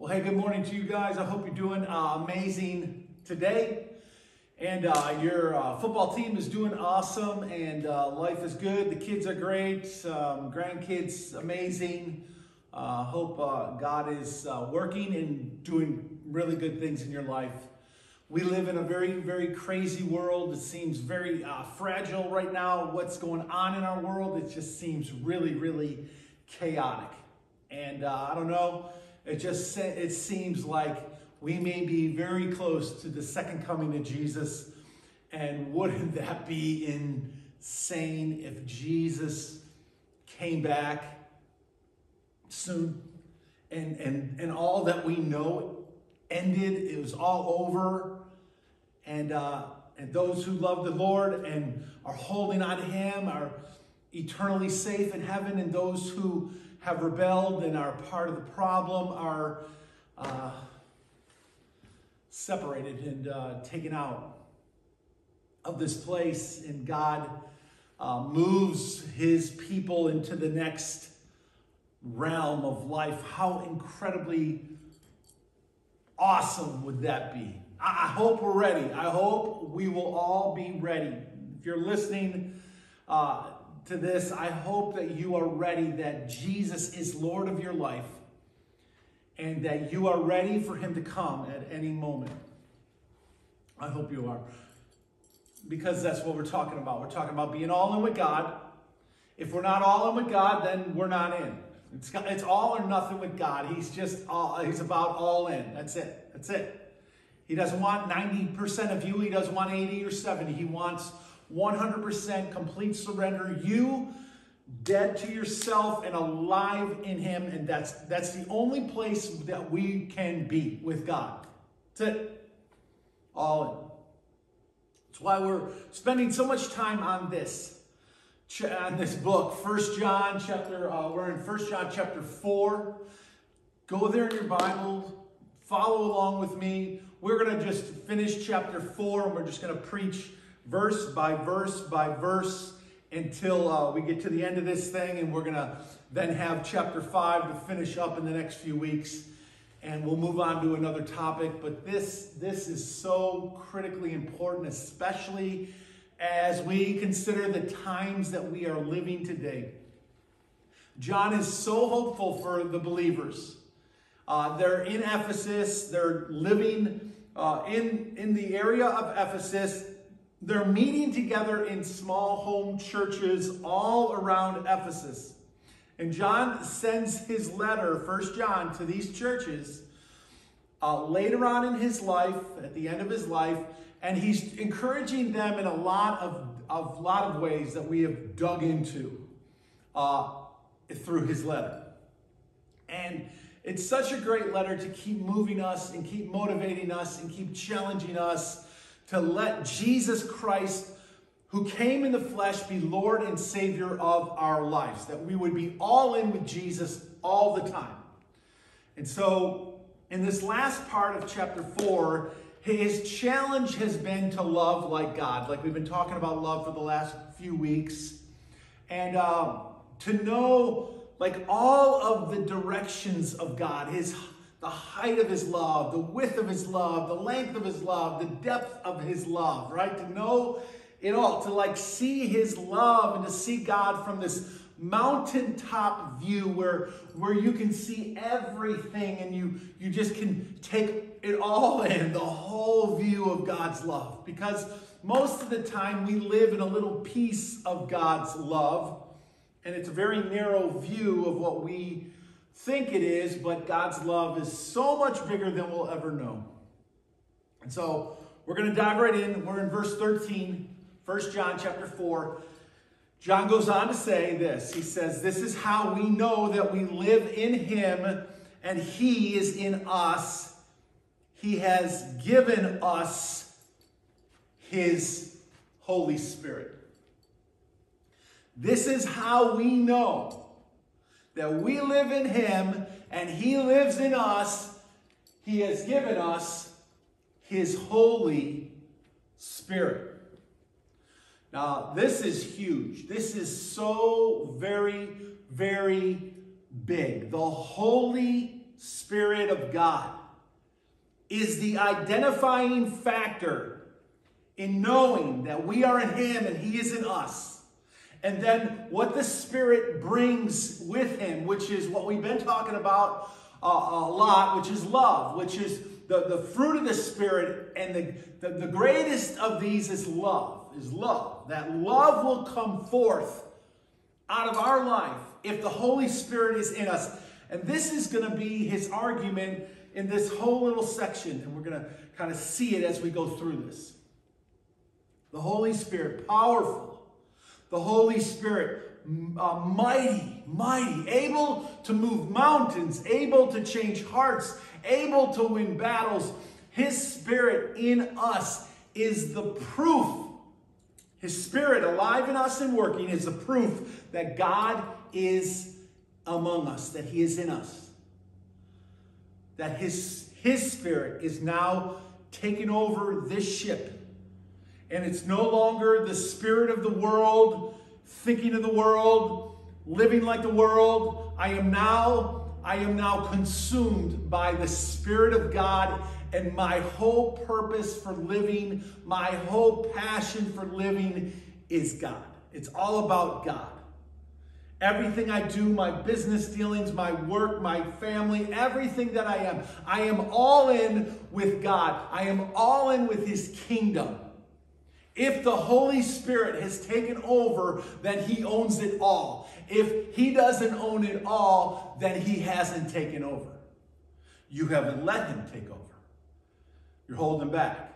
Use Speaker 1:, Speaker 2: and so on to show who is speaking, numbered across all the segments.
Speaker 1: Well, hey, good morning to you guys. I hope you're doing uh, amazing today. And uh, your uh, football team is doing awesome, and uh, life is good. The kids are great, um, grandkids amazing. Uh, hope uh, God is working and doing really good things in your life. We live in a very, very crazy world. It seems very fragile right now. What's going on in our world, it just seems really, really chaotic. And I don't know, it just it seems like we may be very close to the second coming of Jesus. And wouldn't that be insane if Jesus came back soon? And and and all that we know ended it was all over. And uh and those who love the lord and are holding on to him are eternally safe in heaven. And those who have rebelled and are part of the problem are uh, separated and uh, taken out of this place and god uh, moves his people into the next realm of life, how incredibly awesome would that be? I hope we're ready. I hope we will all be ready. If you're listening uh, to this, I hope that you are ready that Jesus is Lord of your life and that you are ready for Him to come at any moment. I hope you are. Because that's what we're talking about. We're talking about being all in with God. If we're not all in with God, then we're not in. It's, it's all or nothing with God. He's just all, he's about all in. That's it. That's it. He doesn't want 90% of you. He doesn't want 80 or 70. He wants 100% complete surrender. You dead to yourself and alive in him. And that's, that's the only place that we can be with God. That's it. All in. That's why we're spending so much time on this on this book, First John chapter, uh, we're in First John chapter 4. Go there in your Bible, follow along with me. We're going to just finish chapter 4 and we're just going to preach verse by verse by verse until uh, we get to the end of this thing and we're going to then have chapter 5 to finish up in the next few weeks and we'll move on to another topic but this this is so critically important especially as we consider the times that we are living today. John is so hopeful for the believers. Uh, they're in Ephesus, they're living uh, in, in the area of Ephesus. They're meeting together in small home churches all around Ephesus. And John sends his letter, First John, to these churches uh, later on in his life, at the end of his life, and he's encouraging them in a lot of, of lot of ways that we have dug into uh, through his letter. And it's such a great letter to keep moving us and keep motivating us and keep challenging us to let Jesus Christ, who came in the flesh, be Lord and Savior of our lives, that we would be all in with Jesus all the time. And so, in this last part of chapter 4, his challenge has been to love like God, like we've been talking about love for the last few weeks, and um, to know like all of the directions of God, His the height of His love, the width of His love, the length of His love, the depth of His love, right? To know it all, to like see His love and to see God from this mountaintop view where where you can see everything and you you just can take it all in the whole view of God's love because most of the time we live in a little piece of God's love and it's a very narrow view of what we think it is but God's love is so much bigger than we'll ever know and so we're going to dive right in we're in verse 13 1 John chapter 4 John goes on to say this. He says, This is how we know that we live in him and he is in us. He has given us his Holy Spirit. This is how we know that we live in him and he lives in us. He has given us his Holy Spirit. Now, this is huge. This is so very, very big. The Holy Spirit of God is the identifying factor in knowing that we are in Him and He is in us. And then what the Spirit brings with Him, which is what we've been talking about uh, a lot, which is love, which is the, the fruit of the Spirit. And the, the, the greatest of these is love, is love. That love will come forth out of our life if the Holy Spirit is in us. And this is going to be his argument in this whole little section. And we're going to kind of see it as we go through this. The Holy Spirit, powerful. The Holy Spirit, uh, mighty, mighty, able to move mountains, able to change hearts, able to win battles. His Spirit in us is the proof. His Spirit alive in us and working is the proof that God is among us, that He is in us. That His, His Spirit is now taking over this ship and it's no longer the spirit of the world, thinking of the world, living like the world. I am now I am now consumed by the spirit of God and my whole purpose for living, my whole passion for living is God. It's all about God. Everything I do, my business dealings, my work, my family, everything that I am, I am all in with God. I am all in with His kingdom. If the Holy Spirit has taken over, then he owns it all. If he doesn't own it all, then he hasn't taken over. You haven't let him take over. You're holding back.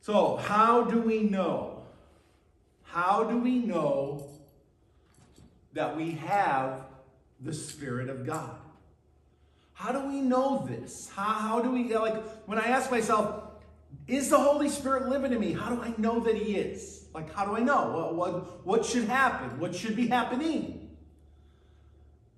Speaker 1: So, how do we know? How do we know that we have the Spirit of God? How do we know this? How, how do we, like, when I ask myself, is the Holy Spirit living in me? How do I know that He is? Like, how do I know? What, what, what should happen? What should be happening?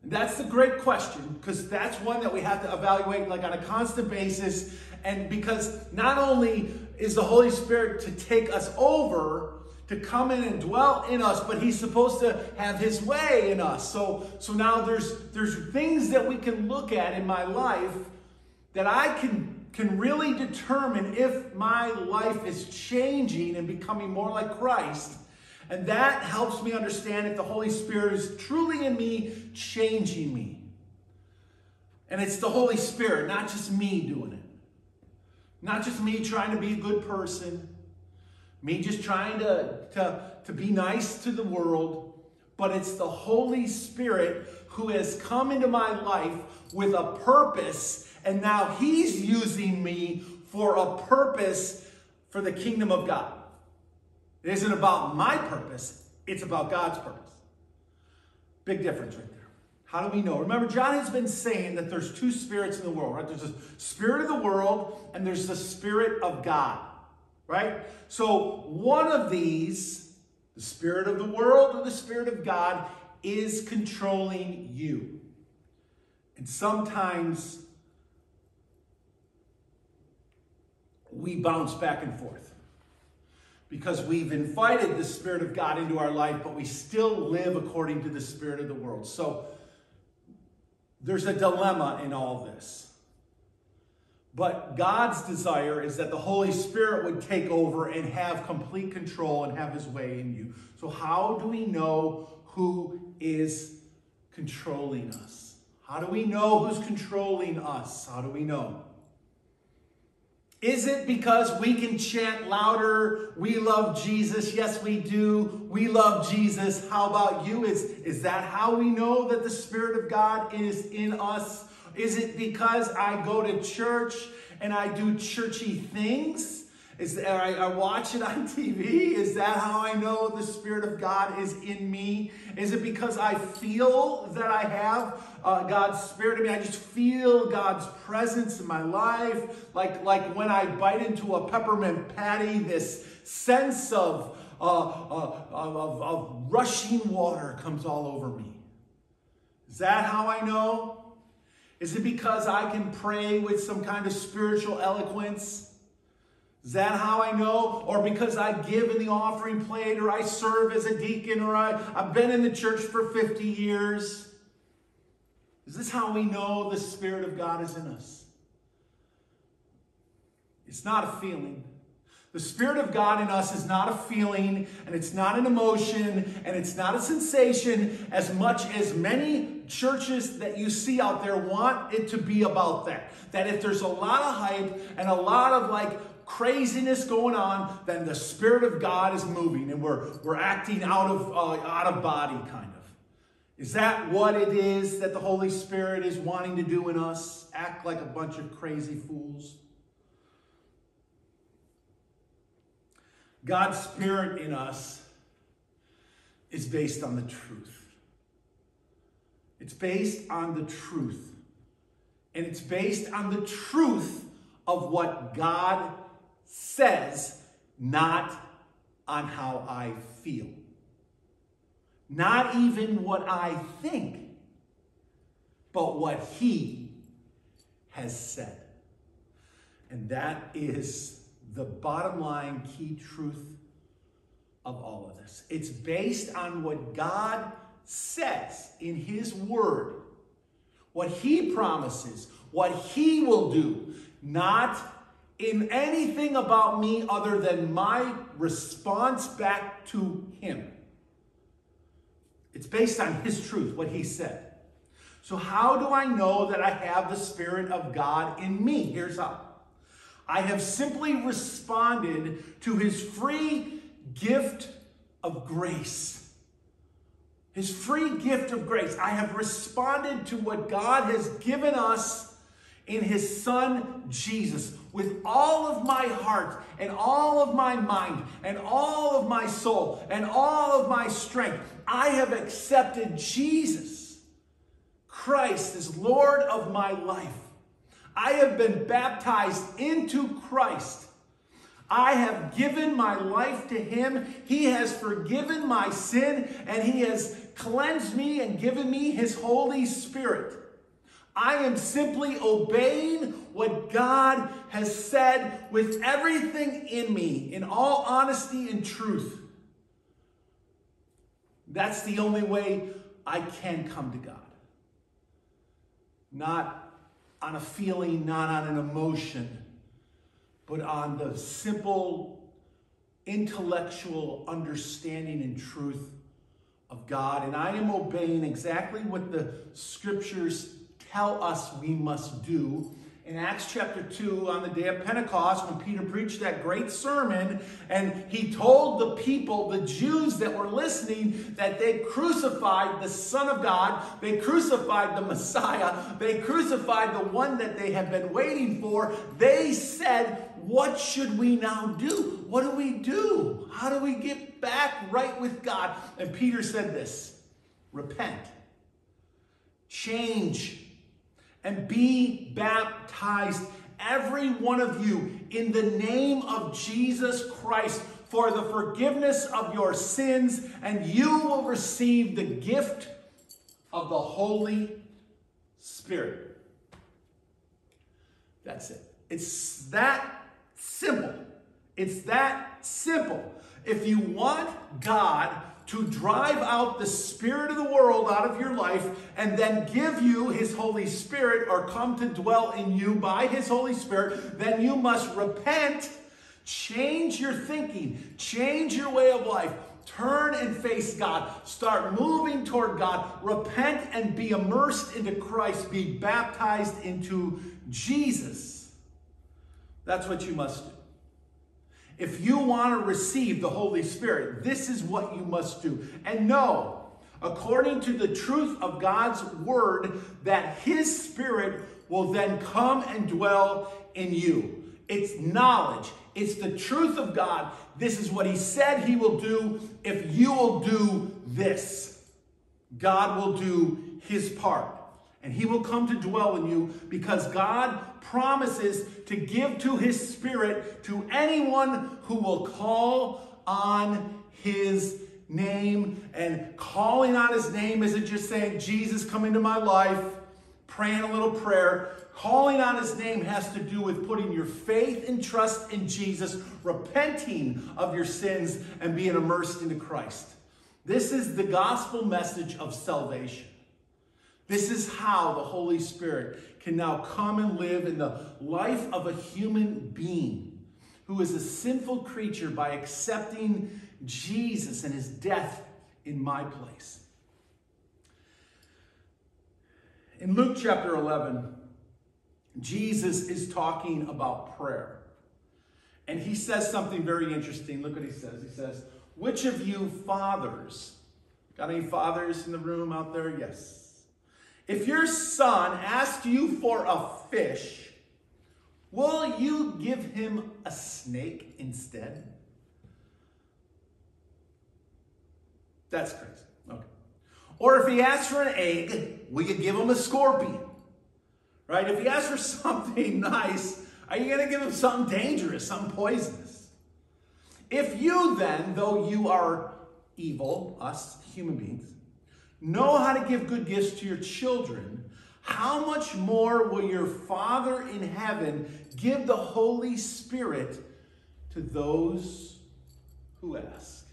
Speaker 1: And that's the great question because that's one that we have to evaluate like on a constant basis. And because not only is the Holy Spirit to take us over, to come in and dwell in us, but he's supposed to have his way in us. So, so now there's there's things that we can look at in my life that I can can really determine if my life is changing and becoming more like Christ. And that helps me understand if the Holy Spirit is truly in me, changing me. And it's the Holy Spirit, not just me doing it. Not just me trying to be a good person, me just trying to, to, to be nice to the world, but it's the Holy Spirit who has come into my life with a purpose and now he's using me for a purpose for the kingdom of God. It isn't about my purpose, it's about God's purpose. Big difference right there. How do we know? Remember, John has been saying that there's two spirits in the world, right? There's the spirit of the world and there's the spirit of God, right? So one of these, the spirit of the world or the spirit of God, is controlling you. And sometimes we bounce back and forth because we've invited the Spirit of God into our life, but we still live according to the Spirit of the world. So there's a dilemma in all this. But God's desire is that the Holy Spirit would take over and have complete control and have his way in you. So, how do we know who is controlling us? How do we know who's controlling us? How do we know? Is it because we can chant louder, we love Jesus? Yes, we do. We love Jesus. How about you? Is, is that how we know that the Spirit of God is in us? Is it because I go to church and I do churchy things? Is that, I, I watch it on TV? Is that how I know the Spirit of God is in me? Is it because I feel that I have uh, God's Spirit in me? I just feel God's presence in my life. Like, like when I bite into a peppermint patty, this sense of, uh, uh, of, of rushing water comes all over me. Is that how I know? Is it because I can pray with some kind of spiritual eloquence? Is that how I know? Or because I give in the offering plate, or I serve as a deacon, or I, I've been in the church for 50 years? Is this how we know the Spirit of God is in us? It's not a feeling. The Spirit of God in us is not a feeling, and it's not an emotion, and it's not a sensation, as much as many churches that you see out there want it to be about that. That if there's a lot of hype and a lot of like craziness going on, then the Spirit of God is moving, and we're, we're acting out of, uh, out of body, kind of. Is that what it is that the Holy Spirit is wanting to do in us? Act like a bunch of crazy fools? God's Spirit in us is based on the truth. It's based on the truth. And it's based on the truth of what God says, not on how I feel. Not even what I think, but what He has said. And that is the bottom line key truth of all of this. It's based on what God says in His Word, what He promises, what He will do, not in anything about me other than my response back to Him. It's based on His truth, what He said. So, how do I know that I have the Spirit of God in me? Here's how. I have simply responded to his free gift of grace. His free gift of grace. I have responded to what God has given us in his son Jesus with all of my heart and all of my mind and all of my soul and all of my strength. I have accepted Jesus Christ as Lord of my life. I have been baptized into Christ. I have given my life to him. He has forgiven my sin and he has cleansed me and given me his Holy Spirit. I am simply obeying what God has said with everything in me, in all honesty and truth. That's the only way I can come to God. Not on a feeling, not on an emotion, but on the simple intellectual understanding and truth of God. And I am obeying exactly what the scriptures tell us we must do in Acts chapter 2 on the day of Pentecost when Peter preached that great sermon and he told the people, the Jews that were listening, that they crucified the Son of God, they crucified the Messiah, they crucified the one that they have been waiting for. They said, What should we now do? What do we do? How do we get back right with God? And Peter said this repent, change and be baptized, every one of you, in the name of Jesus Christ for the forgiveness of your sins, and you will receive the gift of the Holy Spirit. That's it. It's that simple. It's that simple. If you want God to drive out the spirit of the world out of your life and then give you his Holy Spirit or come to dwell in you by his Holy Spirit, then you must repent, change your thinking, change your way of life. Turn and face God. Start moving toward God. Repent and be immersed into Christ. Be baptized into Jesus. That's what you must do. If you want to receive the Holy Spirit, this is what you must do. And know, according to the truth of God's word, that His Spirit will then come and dwell in you. It's knowledge, it's the truth of God. This is what He said He will do if you will do this. God will do His part and he will come to dwell in you because God promises to give to his spirit to anyone who will call on his name. And calling on his name isn't just saying, Jesus, come into my life, praying a little prayer. Calling on his name has to do with putting your faith and trust in Jesus, repenting of your sins, and being immersed into Christ. This is the gospel message of salvation. This is how the Holy Spirit can now come and live in the life of a human being who is a sinful creature by accepting Jesus and his death in my place. In Luke chapter 11, Jesus is talking about prayer. And he says something very interesting. Look what he says. He says, Which of you fathers, got any fathers in the room out there? Yes. If your son asks you for a fish, will you give him a snake instead? That's crazy. Okay. Or if he asks for an egg, we could give him a scorpion. Right? If he asks for something nice, are you going to give him something dangerous, something poisonous? If you then, though you are evil, us human beings, know how to give good gifts to your children, how much more will your Father in heaven give the Holy Spirit to those who ask?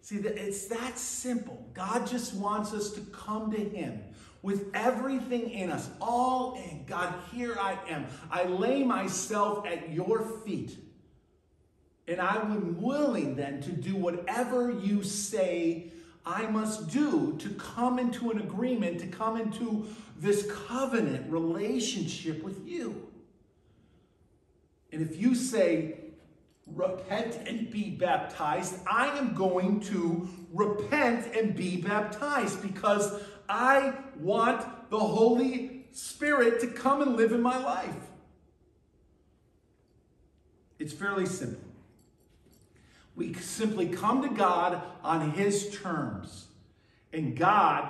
Speaker 1: See, it's that simple. God just wants us to come to Him with everything in us, all in. God, here I am. I lay myself at your feet. And I am willing then to do whatever you say I must do to come into an agreement, to come into this covenant relationship with you. And if you say, repent and be baptized, I am going to repent and be baptized because I want the Holy Spirit to come and live in my life. It's fairly simple. We simply come to God on His terms, and God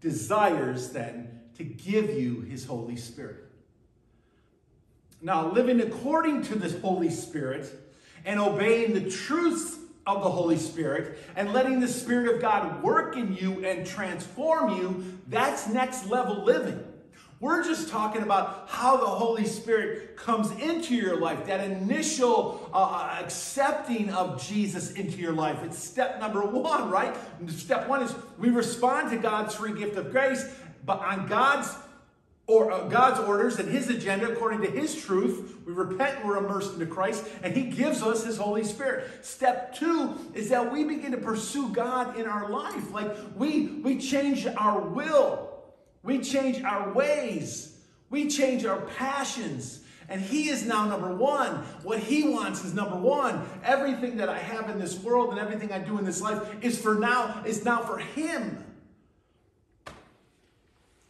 Speaker 1: desires then to give you His Holy Spirit. Now, living according to this Holy Spirit and obeying the truths of the Holy Spirit and letting the Spirit of God work in you and transform you, that's next level living. We're just talking about how the Holy Spirit comes into your life, that initial uh, uh, accepting of Jesus into your life. It's step number one, right? Step one is we respond to God's free gift of grace, but on God's or uh, God's orders and His agenda according to His truth. We repent and we're immersed into Christ, and He gives us His Holy Spirit. Step two is that we begin to pursue God in our life. Like we we change our will, we change our ways, we change our passions. And he is now number one. What he wants is number one. Everything that I have in this world and everything I do in this life is for now, is now for him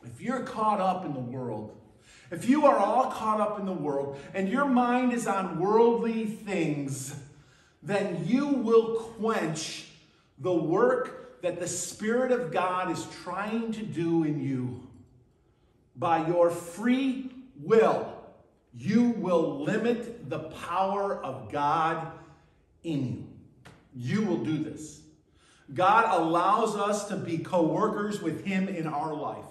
Speaker 1: if you're caught up in the world, if you are all caught up in the world and your mind is on worldly things, then you will quench the work that the Spirit of God is trying to do in you. By your free will, you will limit the power of God in you. You will do this. God allows us to be co workers with Him in our life.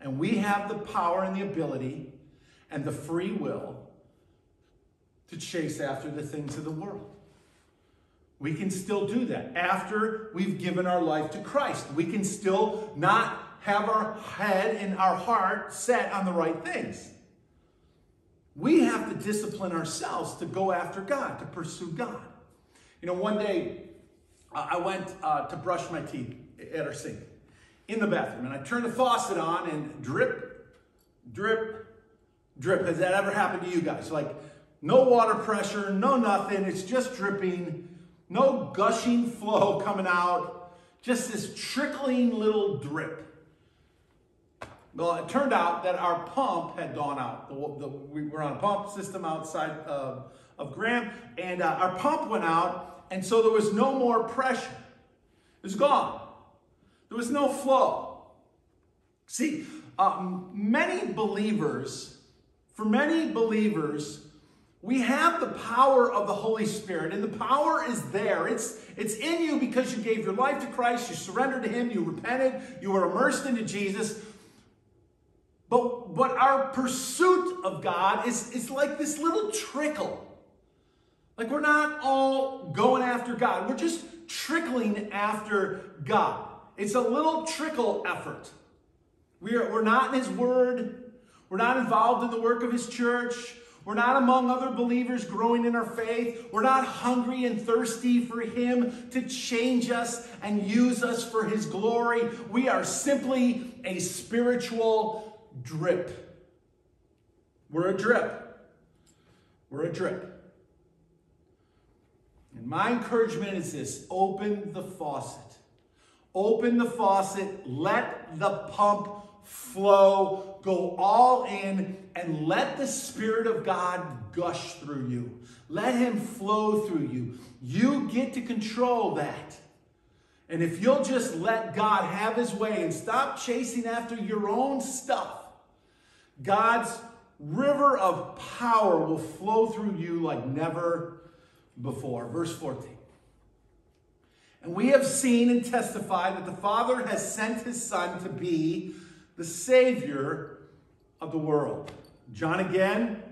Speaker 1: And we have the power and the ability and the free will to chase after the things of the world. We can still do that after we've given our life to Christ. We can still not have our head and our heart set on the right things. We have to discipline ourselves to go after God, to pursue God. You know, one day I went uh, to brush my teeth at our sink in the bathroom. And I turned the faucet on and drip, drip, drip. Has that ever happened to you guys? Like no water pressure, no nothing. It's just dripping, no gushing flow coming out, just this trickling little drip. Well, it turned out that our pump had gone out. The, the, we were on a pump system outside of, of Graham, and uh, our pump went out, and so there was no more pressure. It was gone. There was no flow. See, um, many believers, for many believers, we have the power of the Holy Spirit, and the power is there. It's, it's in you because you gave your life to Christ, you surrendered to Him, you repented, you were immersed into Jesus. But, but our pursuit of God is, is like this little trickle. Like we're not all going after God, we're just trickling after God. It's a little trickle effort. We are, we're not in His Word. We're not involved in the work of His church. We're not among other believers growing in our faith. We're not hungry and thirsty for Him to change us and use us for His glory. We are simply a spiritual drip. We're a drip. We're a drip. And my encouragement is this open the faucet. Open the faucet, let the pump flow, go all in, and let the Spirit of God gush through you. Let Him flow through you. You get to control that. And if you'll just let God have His way and stop chasing after your own stuff, God's river of power will flow through you like never before. Verse 14. And we have seen and testified that the Father has sent his Son to be the Savior of the world. John again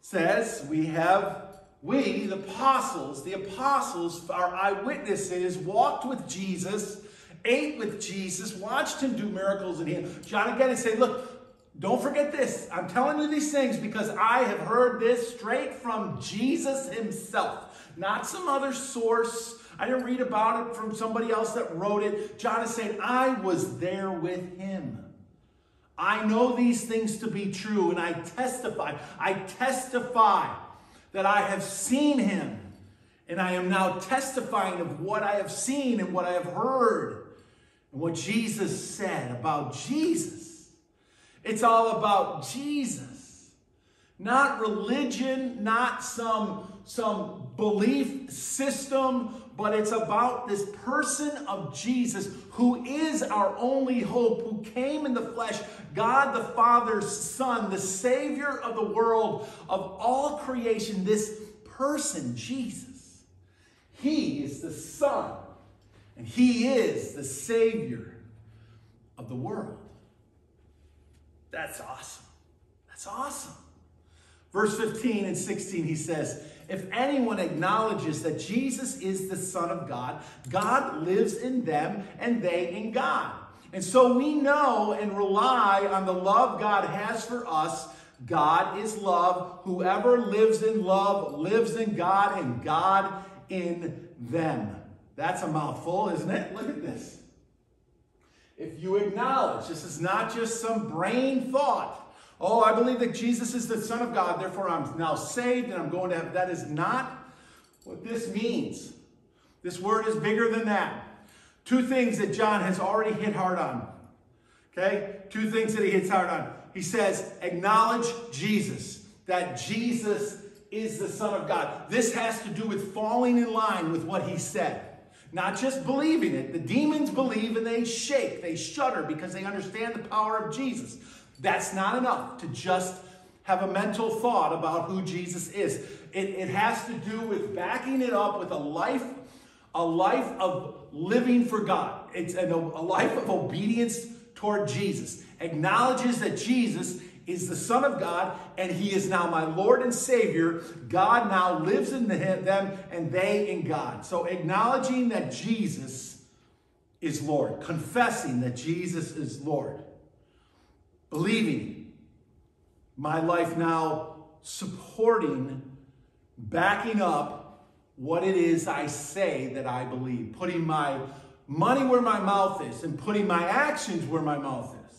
Speaker 1: says, We have, we, the apostles, the apostles, our eyewitnesses, walked with Jesus, ate with Jesus, watched him do miracles in him. John again is saying, Look, don't forget this. I'm telling you these things because I have heard this straight from Jesus himself, not some other source. I didn't read about it from somebody else that wrote it. John is saying, I was there with him. I know these things to be true, and I testify. I testify that I have seen him, and I am now testifying of what I have seen and what I have heard, and what Jesus said about Jesus. It's all about Jesus. Not religion, not some, some belief system, but it's about this person of Jesus who is our only hope, who came in the flesh, God the Father's Son, the Savior of the world, of all creation, this person, Jesus. He is the Son, and He is the Savior of the world. That's awesome. That's awesome. Verse 15 and 16, he says, If anyone acknowledges that Jesus is the Son of God, God lives in them and they in God. And so we know and rely on the love God has for us. God is love. Whoever lives in love lives in God and God in them. That's a mouthful, isn't it? Look at this. If you acknowledge, this is not just some brain thought. Oh, I believe that Jesus is the Son of God, therefore I'm now saved and I'm going to have. That is not what this means. This word is bigger than that. Two things that John has already hit hard on. Okay? Two things that he hits hard on. He says, acknowledge Jesus, that Jesus is the Son of God. This has to do with falling in line with what he said. Not just believing it. The demons believe and they shake, they shudder because they understand the power of Jesus. That's not enough to just have a mental thought about who Jesus is. It, it has to do with backing it up with a life, a life of living for God. It's a, a life of obedience toward Jesus. Acknowledges that Jesus is the Son of God, and He is now my Lord and Savior. God now lives in them, and they in God. So acknowledging that Jesus is Lord, confessing that Jesus is Lord, believing my life now supporting, backing up what it is I say that I believe, putting my money where my mouth is and putting my actions where my mouth is.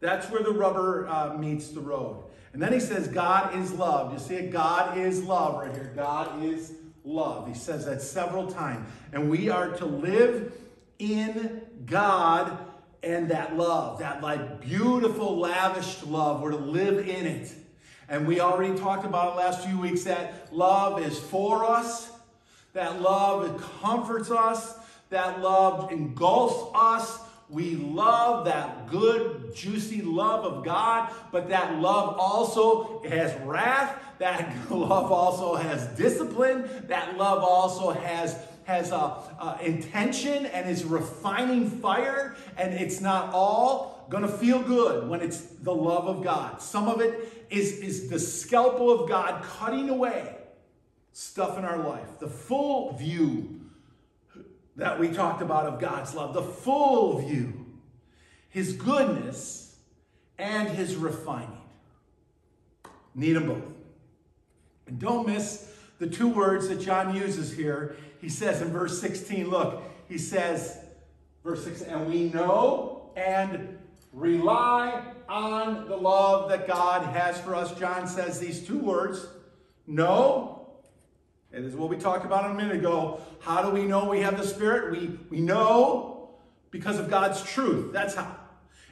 Speaker 1: That's where the rubber uh, meets the road. And then he says, God is love. You see it? God is love right here. God is love. He says that several times. And we are to live in God and that love, that like beautiful, lavished love. We're to live in it. And we already talked about it last few weeks that love is for us, that love comforts us, that love engulfs us, we love that good, juicy love of God, but that love also has wrath. That love also has discipline. That love also has has a, a intention and is refining fire. And it's not all going to feel good when it's the love of God. Some of it is, is the scalpel of God cutting away stuff in our life. The full view that we talked about of God's love, the full view, his goodness, and his refining. Need them both. And don't miss the two words that John uses here. He says in verse 16, look, he says, verse 6, and we know and rely on the love that God has for us. John says these two words, know, and this is what we talked about a minute ago. How do we know we have the Spirit? We, we know because of God's truth. That's how.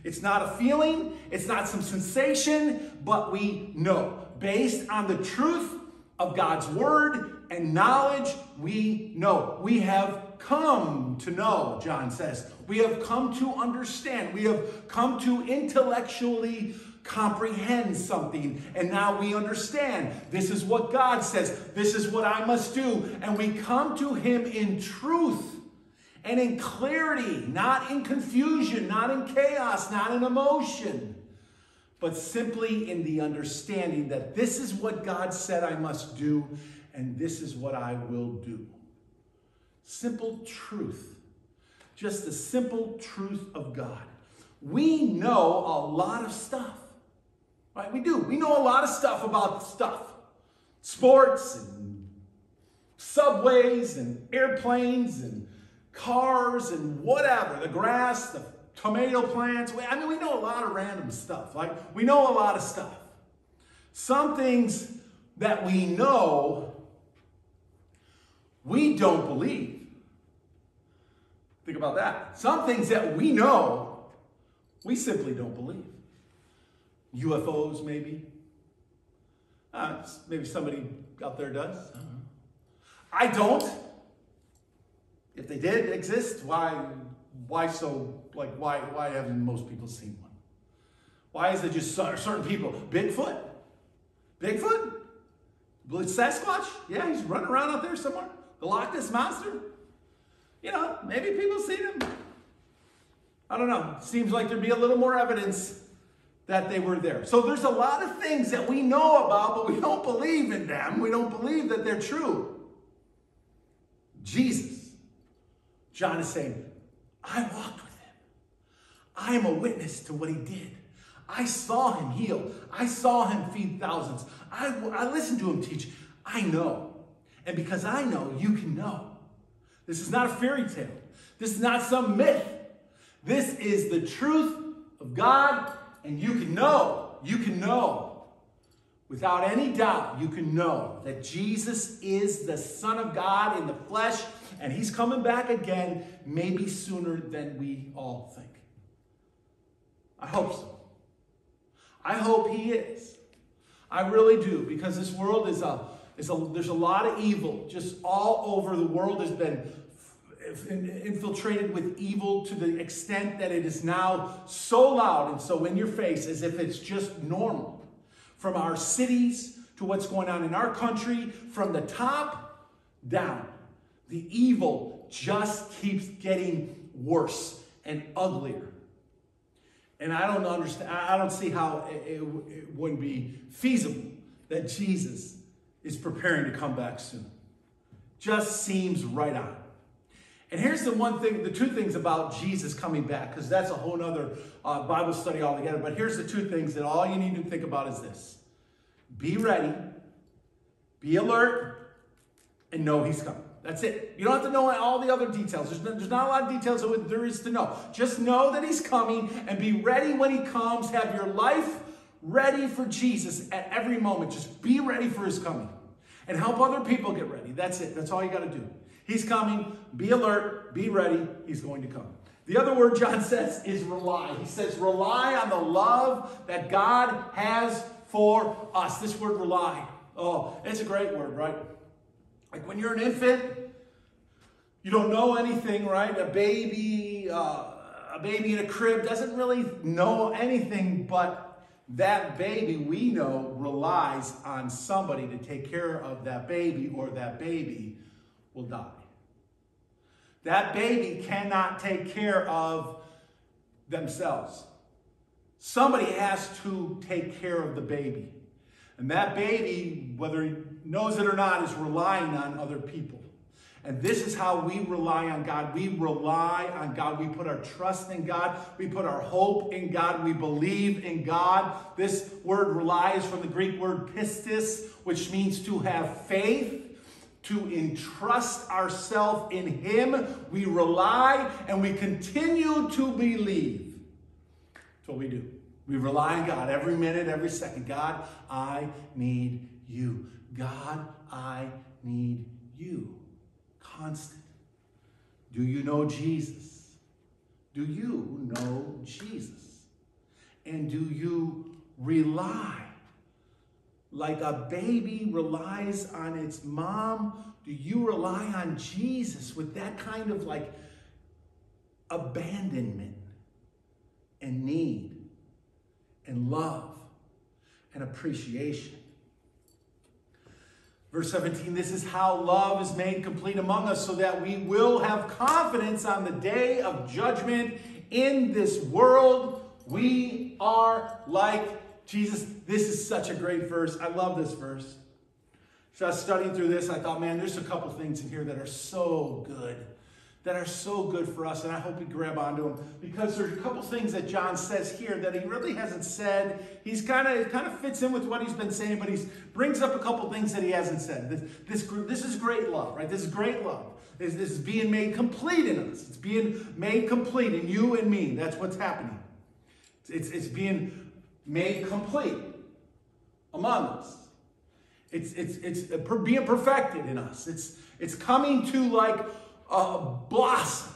Speaker 1: It's not a feeling, it's not some sensation, but we know. Based on the truth of God's word and knowledge, we know. We have come to know, John says. We have come to understand. We have come to intellectually comprehend something. And now we understand. This is what God says. This is what I must do. And we come to Him in truth and in clarity, not in confusion, not in chaos, not in emotion, but simply in the understanding that this is what God said I must do, and this is what I will do. Simple truth. Just the simple truth of God. We know a lot of stuff. Right? We do. We know a lot of stuff about stuff. Sports and subways and airplanes and cars and whatever, the grass, the tomato plants. I mean, we know a lot of random stuff. Like, we know a lot of stuff. Some things that we know, we don't believe. Think about that. Some things that we know, we simply don't believe. UFOs, maybe. Uh, maybe somebody out there does. I don't. I don't. If they did exist, why, why so, like, why, why haven't most people seen one? Why is it just certain people? Bigfoot? Bigfoot? Sasquatch? Yeah, he's running around out there somewhere. The Loch Ness Monster? You know, maybe people see him. I don't know. Seems like there'd be a little more evidence that they were there. So there's a lot of things that we know about, but we don't believe in them. We don't believe that they're true. Jesus John is saying, I walked with him. I am a witness to what he did. I saw him heal. I saw him feed thousands. I, I listened to him teach. I know. And because I know, you can know. This is not a fairy tale. This is not some myth. This is the truth of God, and you can know. You can know. Without any doubt, you can know that Jesus is the Son of God in the flesh and he's coming back again, maybe sooner than we all think. I hope so. I hope he is. I really do, because this world is a, is a there's a lot of evil just all over the world has been infiltrated with evil to the extent that it is now so loud and so in your face as if it's just normal. From our cities to what's going on in our country, from the top down. The evil just keeps getting worse and uglier. And I don't understand, I don't see how it, it, it wouldn't be feasible that Jesus is preparing to come back soon. Just seems right on. And here's the one thing, the two things about Jesus coming back, because that's a whole other uh, Bible study altogether. But here's the two things that all you need to think about is this be ready, be alert, and know he's coming. That's it. You don't have to know all the other details. There's, no, there's not a lot of details that there is to know. Just know that he's coming and be ready when he comes. Have your life ready for Jesus at every moment. Just be ready for his coming and help other people get ready. That's it. That's all you got to do. He's coming. Be alert. Be ready. He's going to come. The other word John says is rely. He says, rely on the love that God has for us. This word rely. Oh, it's a great word, right? Like when you're an infant, you don't know anything, right? A baby, uh, a baby in a crib doesn't really know anything, but that baby we know relies on somebody to take care of that baby, or that baby will die. That baby cannot take care of themselves. Somebody has to take care of the baby. And that baby, whether he knows it or not, is relying on other people. And this is how we rely on God. We rely on God. We put our trust in God. We put our hope in God. We believe in God. This word relies from the Greek word pistis, which means to have faith to entrust ourselves in Him. We rely and we continue to believe. That's what we do. We rely on God every minute, every second. God, I need you. God, I need you. Constant. Do you know Jesus? Do you know Jesus? And do you rely like a baby relies on its mom? Do you rely on Jesus with that kind of like abandonment and need and love and appreciation? Verse 17, this is how love is made complete among us so that we will have confidence on the day of judgment in this world. We are like Jesus, this is such a great verse. I love this verse. So I was studying through this. I thought, man, there's a couple things in here that are so good, that are so good for us, and I hope we grab onto them because there's a couple things that John says here that he really hasn't said. He's kind of kind of fits in with what he's been saying, but he brings up a couple things that he hasn't said. This this this is great love, right? This is great love. Is this is being made complete in us. It's being made complete in you and me. That's what's happening. It's, it's being made complete among us. It's, it's, it's being perfected in us. It's, it's coming to like a blossom.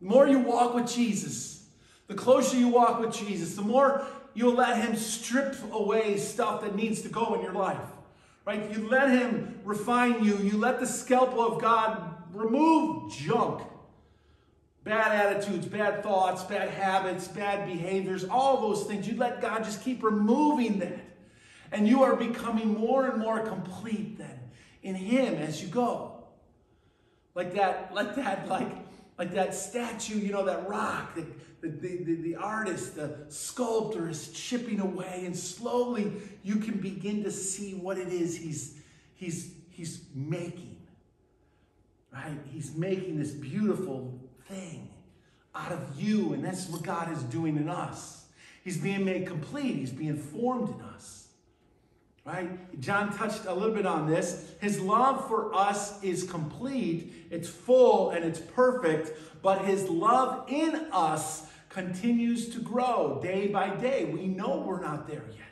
Speaker 1: The more you walk with Jesus, the closer you walk with Jesus, the more you let Him strip away stuff that needs to go in your life. Right? You let Him refine you. You let the scalpel of God remove junk bad attitudes, bad thoughts, bad habits, bad behaviors, all those things. You let God just keep removing that. And you are becoming more and more complete then in Him as you go. Like that, like that, like, like that statue, you know, that rock, the, the, the, the artist, the sculptor is chipping away, and slowly you can begin to see what it is he's, he's, he's making. Right? He's making this beautiful thing out of you, and that's what God is doing in us. He's being made complete, He's being formed in us. Right? John touched a little bit on this. His love for us is complete, it's full, and it's perfect, but His love in us continues to grow day by day. We know we're not there yet.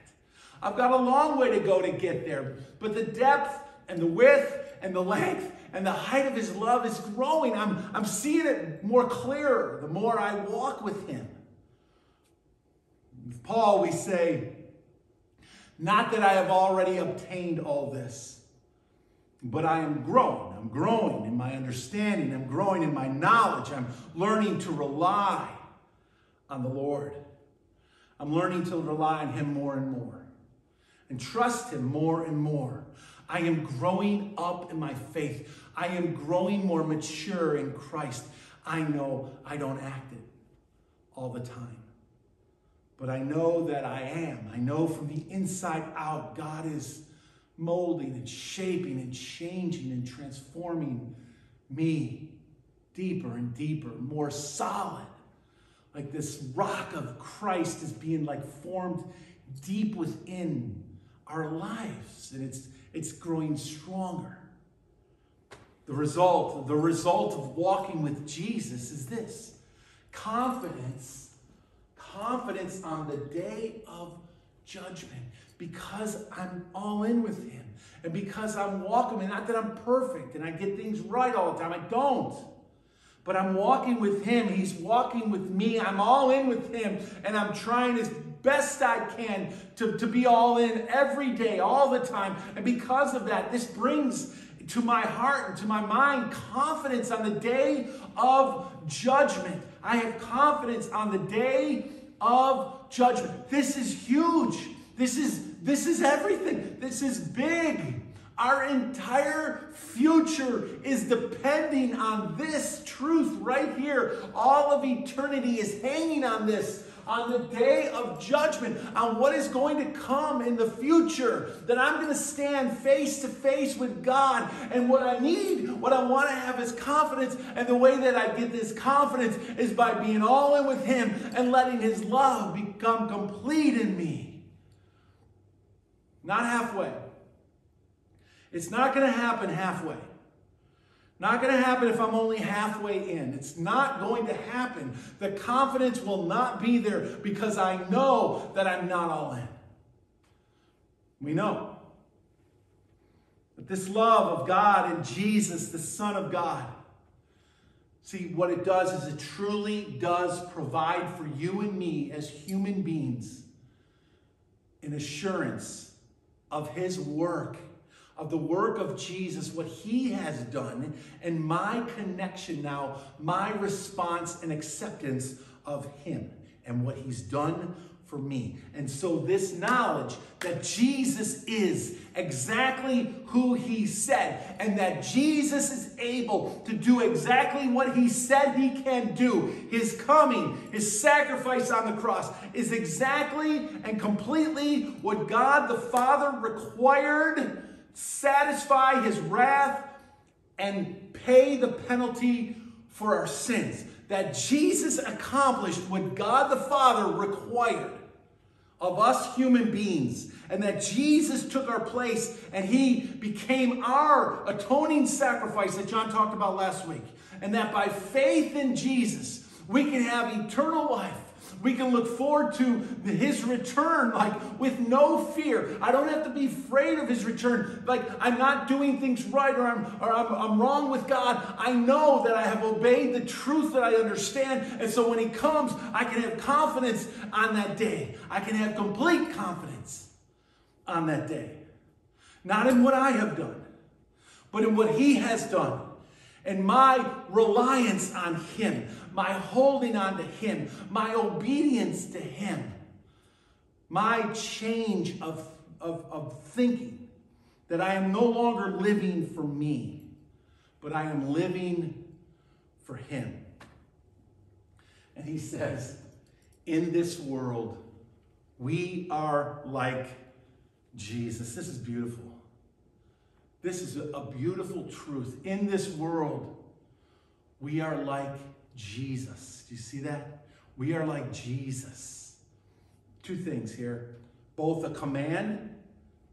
Speaker 1: I've got a long way to go to get there, but the depth and the width and the length and the height of his love is growing. I'm, I'm seeing it more clearer the more I walk with him. With Paul, we say, Not that I have already obtained all this, but I am growing. I'm growing in my understanding. I'm growing in my knowledge. I'm learning to rely on the Lord. I'm learning to rely on him more and more and trust him more and more. I am growing up in my faith. I am growing more mature in Christ. I know I don't act it all the time. But I know that I am. I know from the inside out, God is molding and shaping and changing and transforming me deeper and deeper, more solid. Like this rock of Christ is being like formed deep within our lives. And it's it's growing stronger. The result, the result of walking with Jesus is this confidence, confidence on the day of judgment because I'm all in with Him and because I'm walking, and not that I'm perfect and I get things right all the time, I don't. But I'm walking with Him, He's walking with me, I'm all in with Him, and I'm trying as best I can to, to be all in every day, all the time. And because of that, this brings to my heart and to my mind confidence on the day of judgment. I have confidence on the day of judgment. This is huge. This is this is everything. This is big. Our entire future is depending on this truth right here. All of eternity is hanging on this on the day of judgment, on what is going to come in the future, that I'm going to stand face to face with God. And what I need, what I want to have is confidence. And the way that I get this confidence is by being all in with Him and letting His love become complete in me. Not halfway. It's not going to happen halfway. Not going to happen if I'm only halfway in. It's not going to happen. The confidence will not be there because I know that I'm not all in. We know. But this love of God and Jesus, the Son of God, see, what it does is it truly does provide for you and me as human beings an assurance of His work of the work of Jesus, what he has done, and my connection now, my response and acceptance of him and what he's done for me. And so, this knowledge that Jesus is exactly who he said, and that Jesus is able to do exactly what he said he can do, his coming, his sacrifice on the cross, is exactly and completely what God the Father required satisfy his wrath, and pay the penalty for our sins. That Jesus accomplished what God the Father required of us human beings. And that Jesus took our place and he became our atoning sacrifice that John talked about last week. And that by faith in Jesus, we can have eternal life we can look forward to his return, like with no fear. I don't have to be afraid of his return. Like I'm not doing things right or I'm, or I'm, I'm wrong with God. I know that I have obeyed the truth that I understand. And so when he comes, I can have confidence on that day. I can have complete confidence on that day. Not in what I have done, but in what he has done and my reliance on Him my holding on to Him, my obedience to Him, my change of, of, of thinking that I am no longer living for me, but I am living for Him. And He says, in this world, we are like Jesus. This is beautiful. This is a, beautiful truth. In this world, we are like Jesus. Do you see that? We are like Jesus. Two things here both a command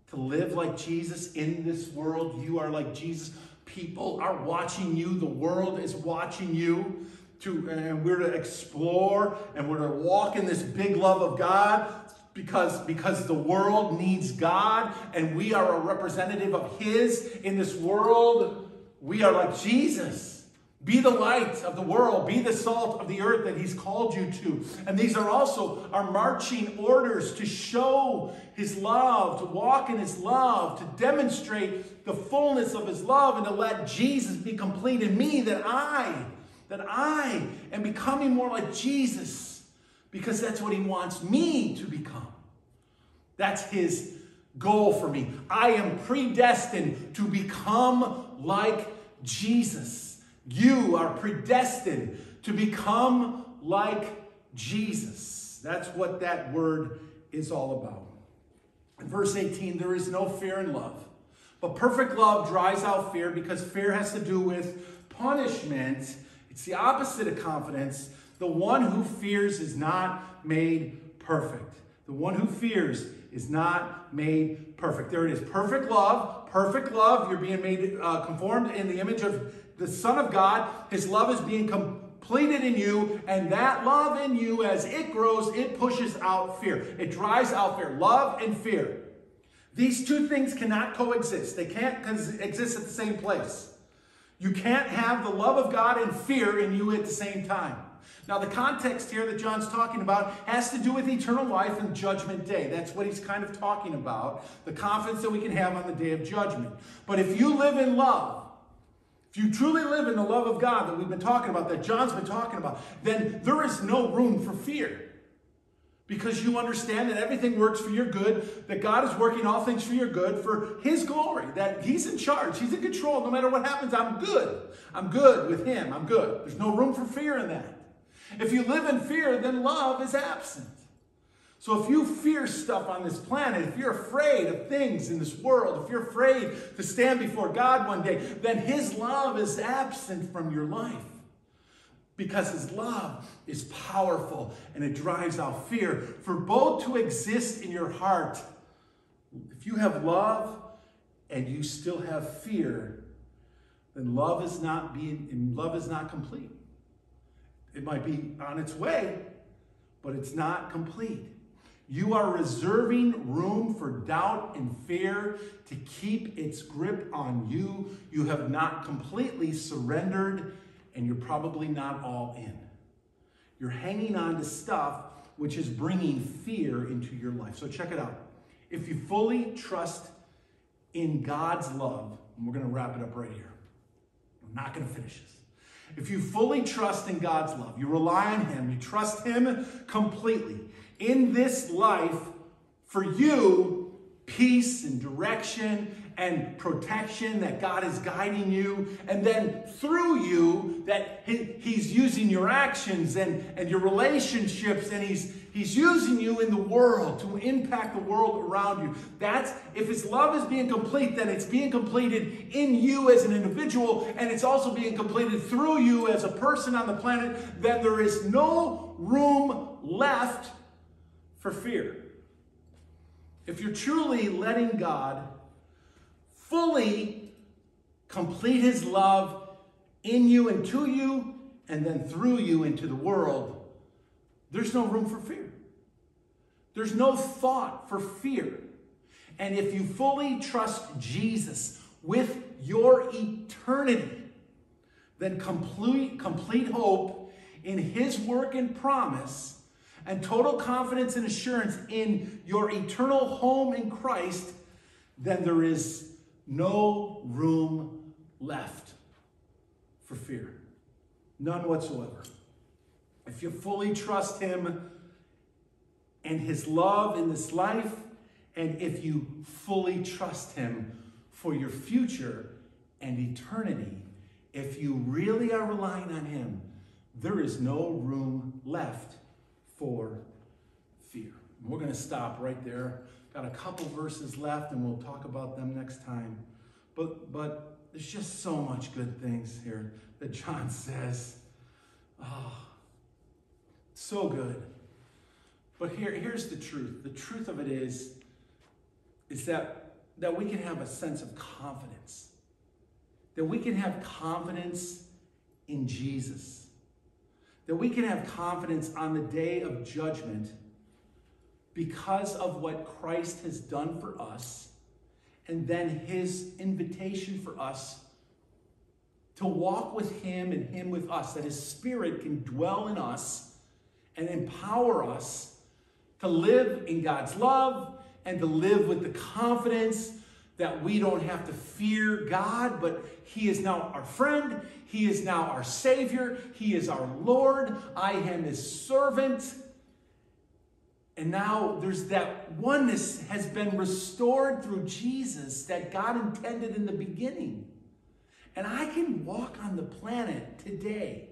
Speaker 1: to live like Jesus in this world. You are like Jesus. People are watching you, the world is watching you. To, and we're to explore and we're to walk in this big love of God because, because the world needs God and we are a representative of His in this world. We are like Jesus. Be the light of the world. Be the salt of the earth that He's called you to. And these are also our marching orders to show His love, to walk in His love, to demonstrate the fullness of His love, and to let Jesus be complete in me that I, that I am becoming more like Jesus because that's what He wants me to become. That's His goal for me. I am predestined to become like Jesus. You are predestined to become like Jesus. That's what that word is all about. In verse 18, there is no fear in love. But perfect love drives out fear because fear has to do with punishment. It's the opposite of confidence. The one who fears is not made perfect. The one who fears is not made perfect. There it is. Perfect love. Perfect love. You're being made uh, conformed in the image of the Son of God. His love is being completed in you, and that love in you, as it grows, it pushes out fear. It drives out fear. Love and fear. These two things cannot coexist, they can't exist at the same place. You can't have the love of God and fear in you at the same time. Now, the context here that John's talking about has to do with eternal life and judgment day. That's what he's kind of talking about the confidence that we can have on the day of judgment. But if you live in love, if you truly live in the love of God that we've been talking about, that John's been talking about, then there is no room for fear. because you understand that everything works for your good, that God is working all things for your good, for His glory, that He's in charge, He's in control. No matter what happens, I'm good. I'm good with Him. I'm good. There's no room for fear in that. If you live in fear, then love is absent. So if you fear stuff on this planet, if you're afraid of things in this world, if you're afraid to stand before God one day, then His love is absent from your life because his love is powerful and it drives out fear. For both to exist in your heart, if you have love and you still have fear, then love is not being love is not complete. It might be on its way, but it's not complete. You are reserving room for doubt and fear to keep its grip on you. You have not completely surrendered and you're probably not all in. You're hanging on to stuff which is bringing fear into your life. So check it out. If you fully trust in God's love, and we're going to wrap it up right here. I'm not going to finish this. If you fully trust in God's love, you rely on Him, you trust Him completely in this life, for you, peace and direction and protection that God is guiding you. And then through you, that he, He's using your actions and, and your relationships, and He's He's using you in the world to impact the world around you. That's if His love is being complete, then it's being completed in you as an individual, and it's also being completed through you as a person on the planet. Then there is no room left for fear. If you're truly letting God fully complete his love in you and to you, and then through you into the world, there's no room for fear. There's no thought for fear. And if you fully trust Jesus with your eternity, then complete, complete hope in his work and promise and total confidence and assurance in your eternal home in Christ, then there is no room left for fear. None whatsoever. If you fully trust Him and His love in this life, and if you fully trust Him for your future and eternity, if you really are relying on Him, there is no room left for fear. We're going to stop right there. Got a couple verses left, and we'll talk about them next time. But, but there's just so much good things here that John says. Oh, so good. But here, here's the truth. The truth of it is, is that, that we can have a sense of confidence. That we can have confidence in Jesus. That we can have confidence on the day of judgment because of what Christ has done for us, and then his invitation for us to walk with him and him with us, that his spirit can dwell in us and empower us to live in God's love and to live with the confidence that we don't have to fear God, but He is now our friend. He is now our Savior. He is our Lord. I am His servant. And now there's that oneness has been restored through Jesus that God intended in the beginning. And I can walk on the planet today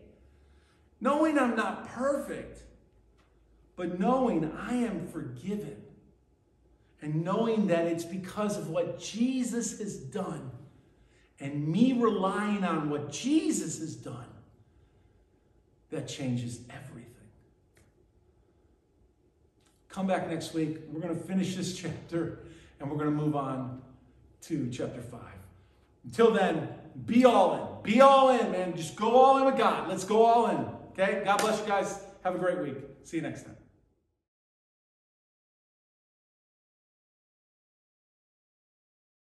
Speaker 1: knowing I'm not perfect, but knowing I am forgiven. And knowing that it's because of what Jesus has done and me relying on what Jesus has done that changes everything. Come back next week. We're going to finish this chapter and we're going to move on to chapter 5. Until then, be all in. Be all in, man. Just go all in with God. Let's go all in. Okay? God bless you guys. Have a great week. See you next time.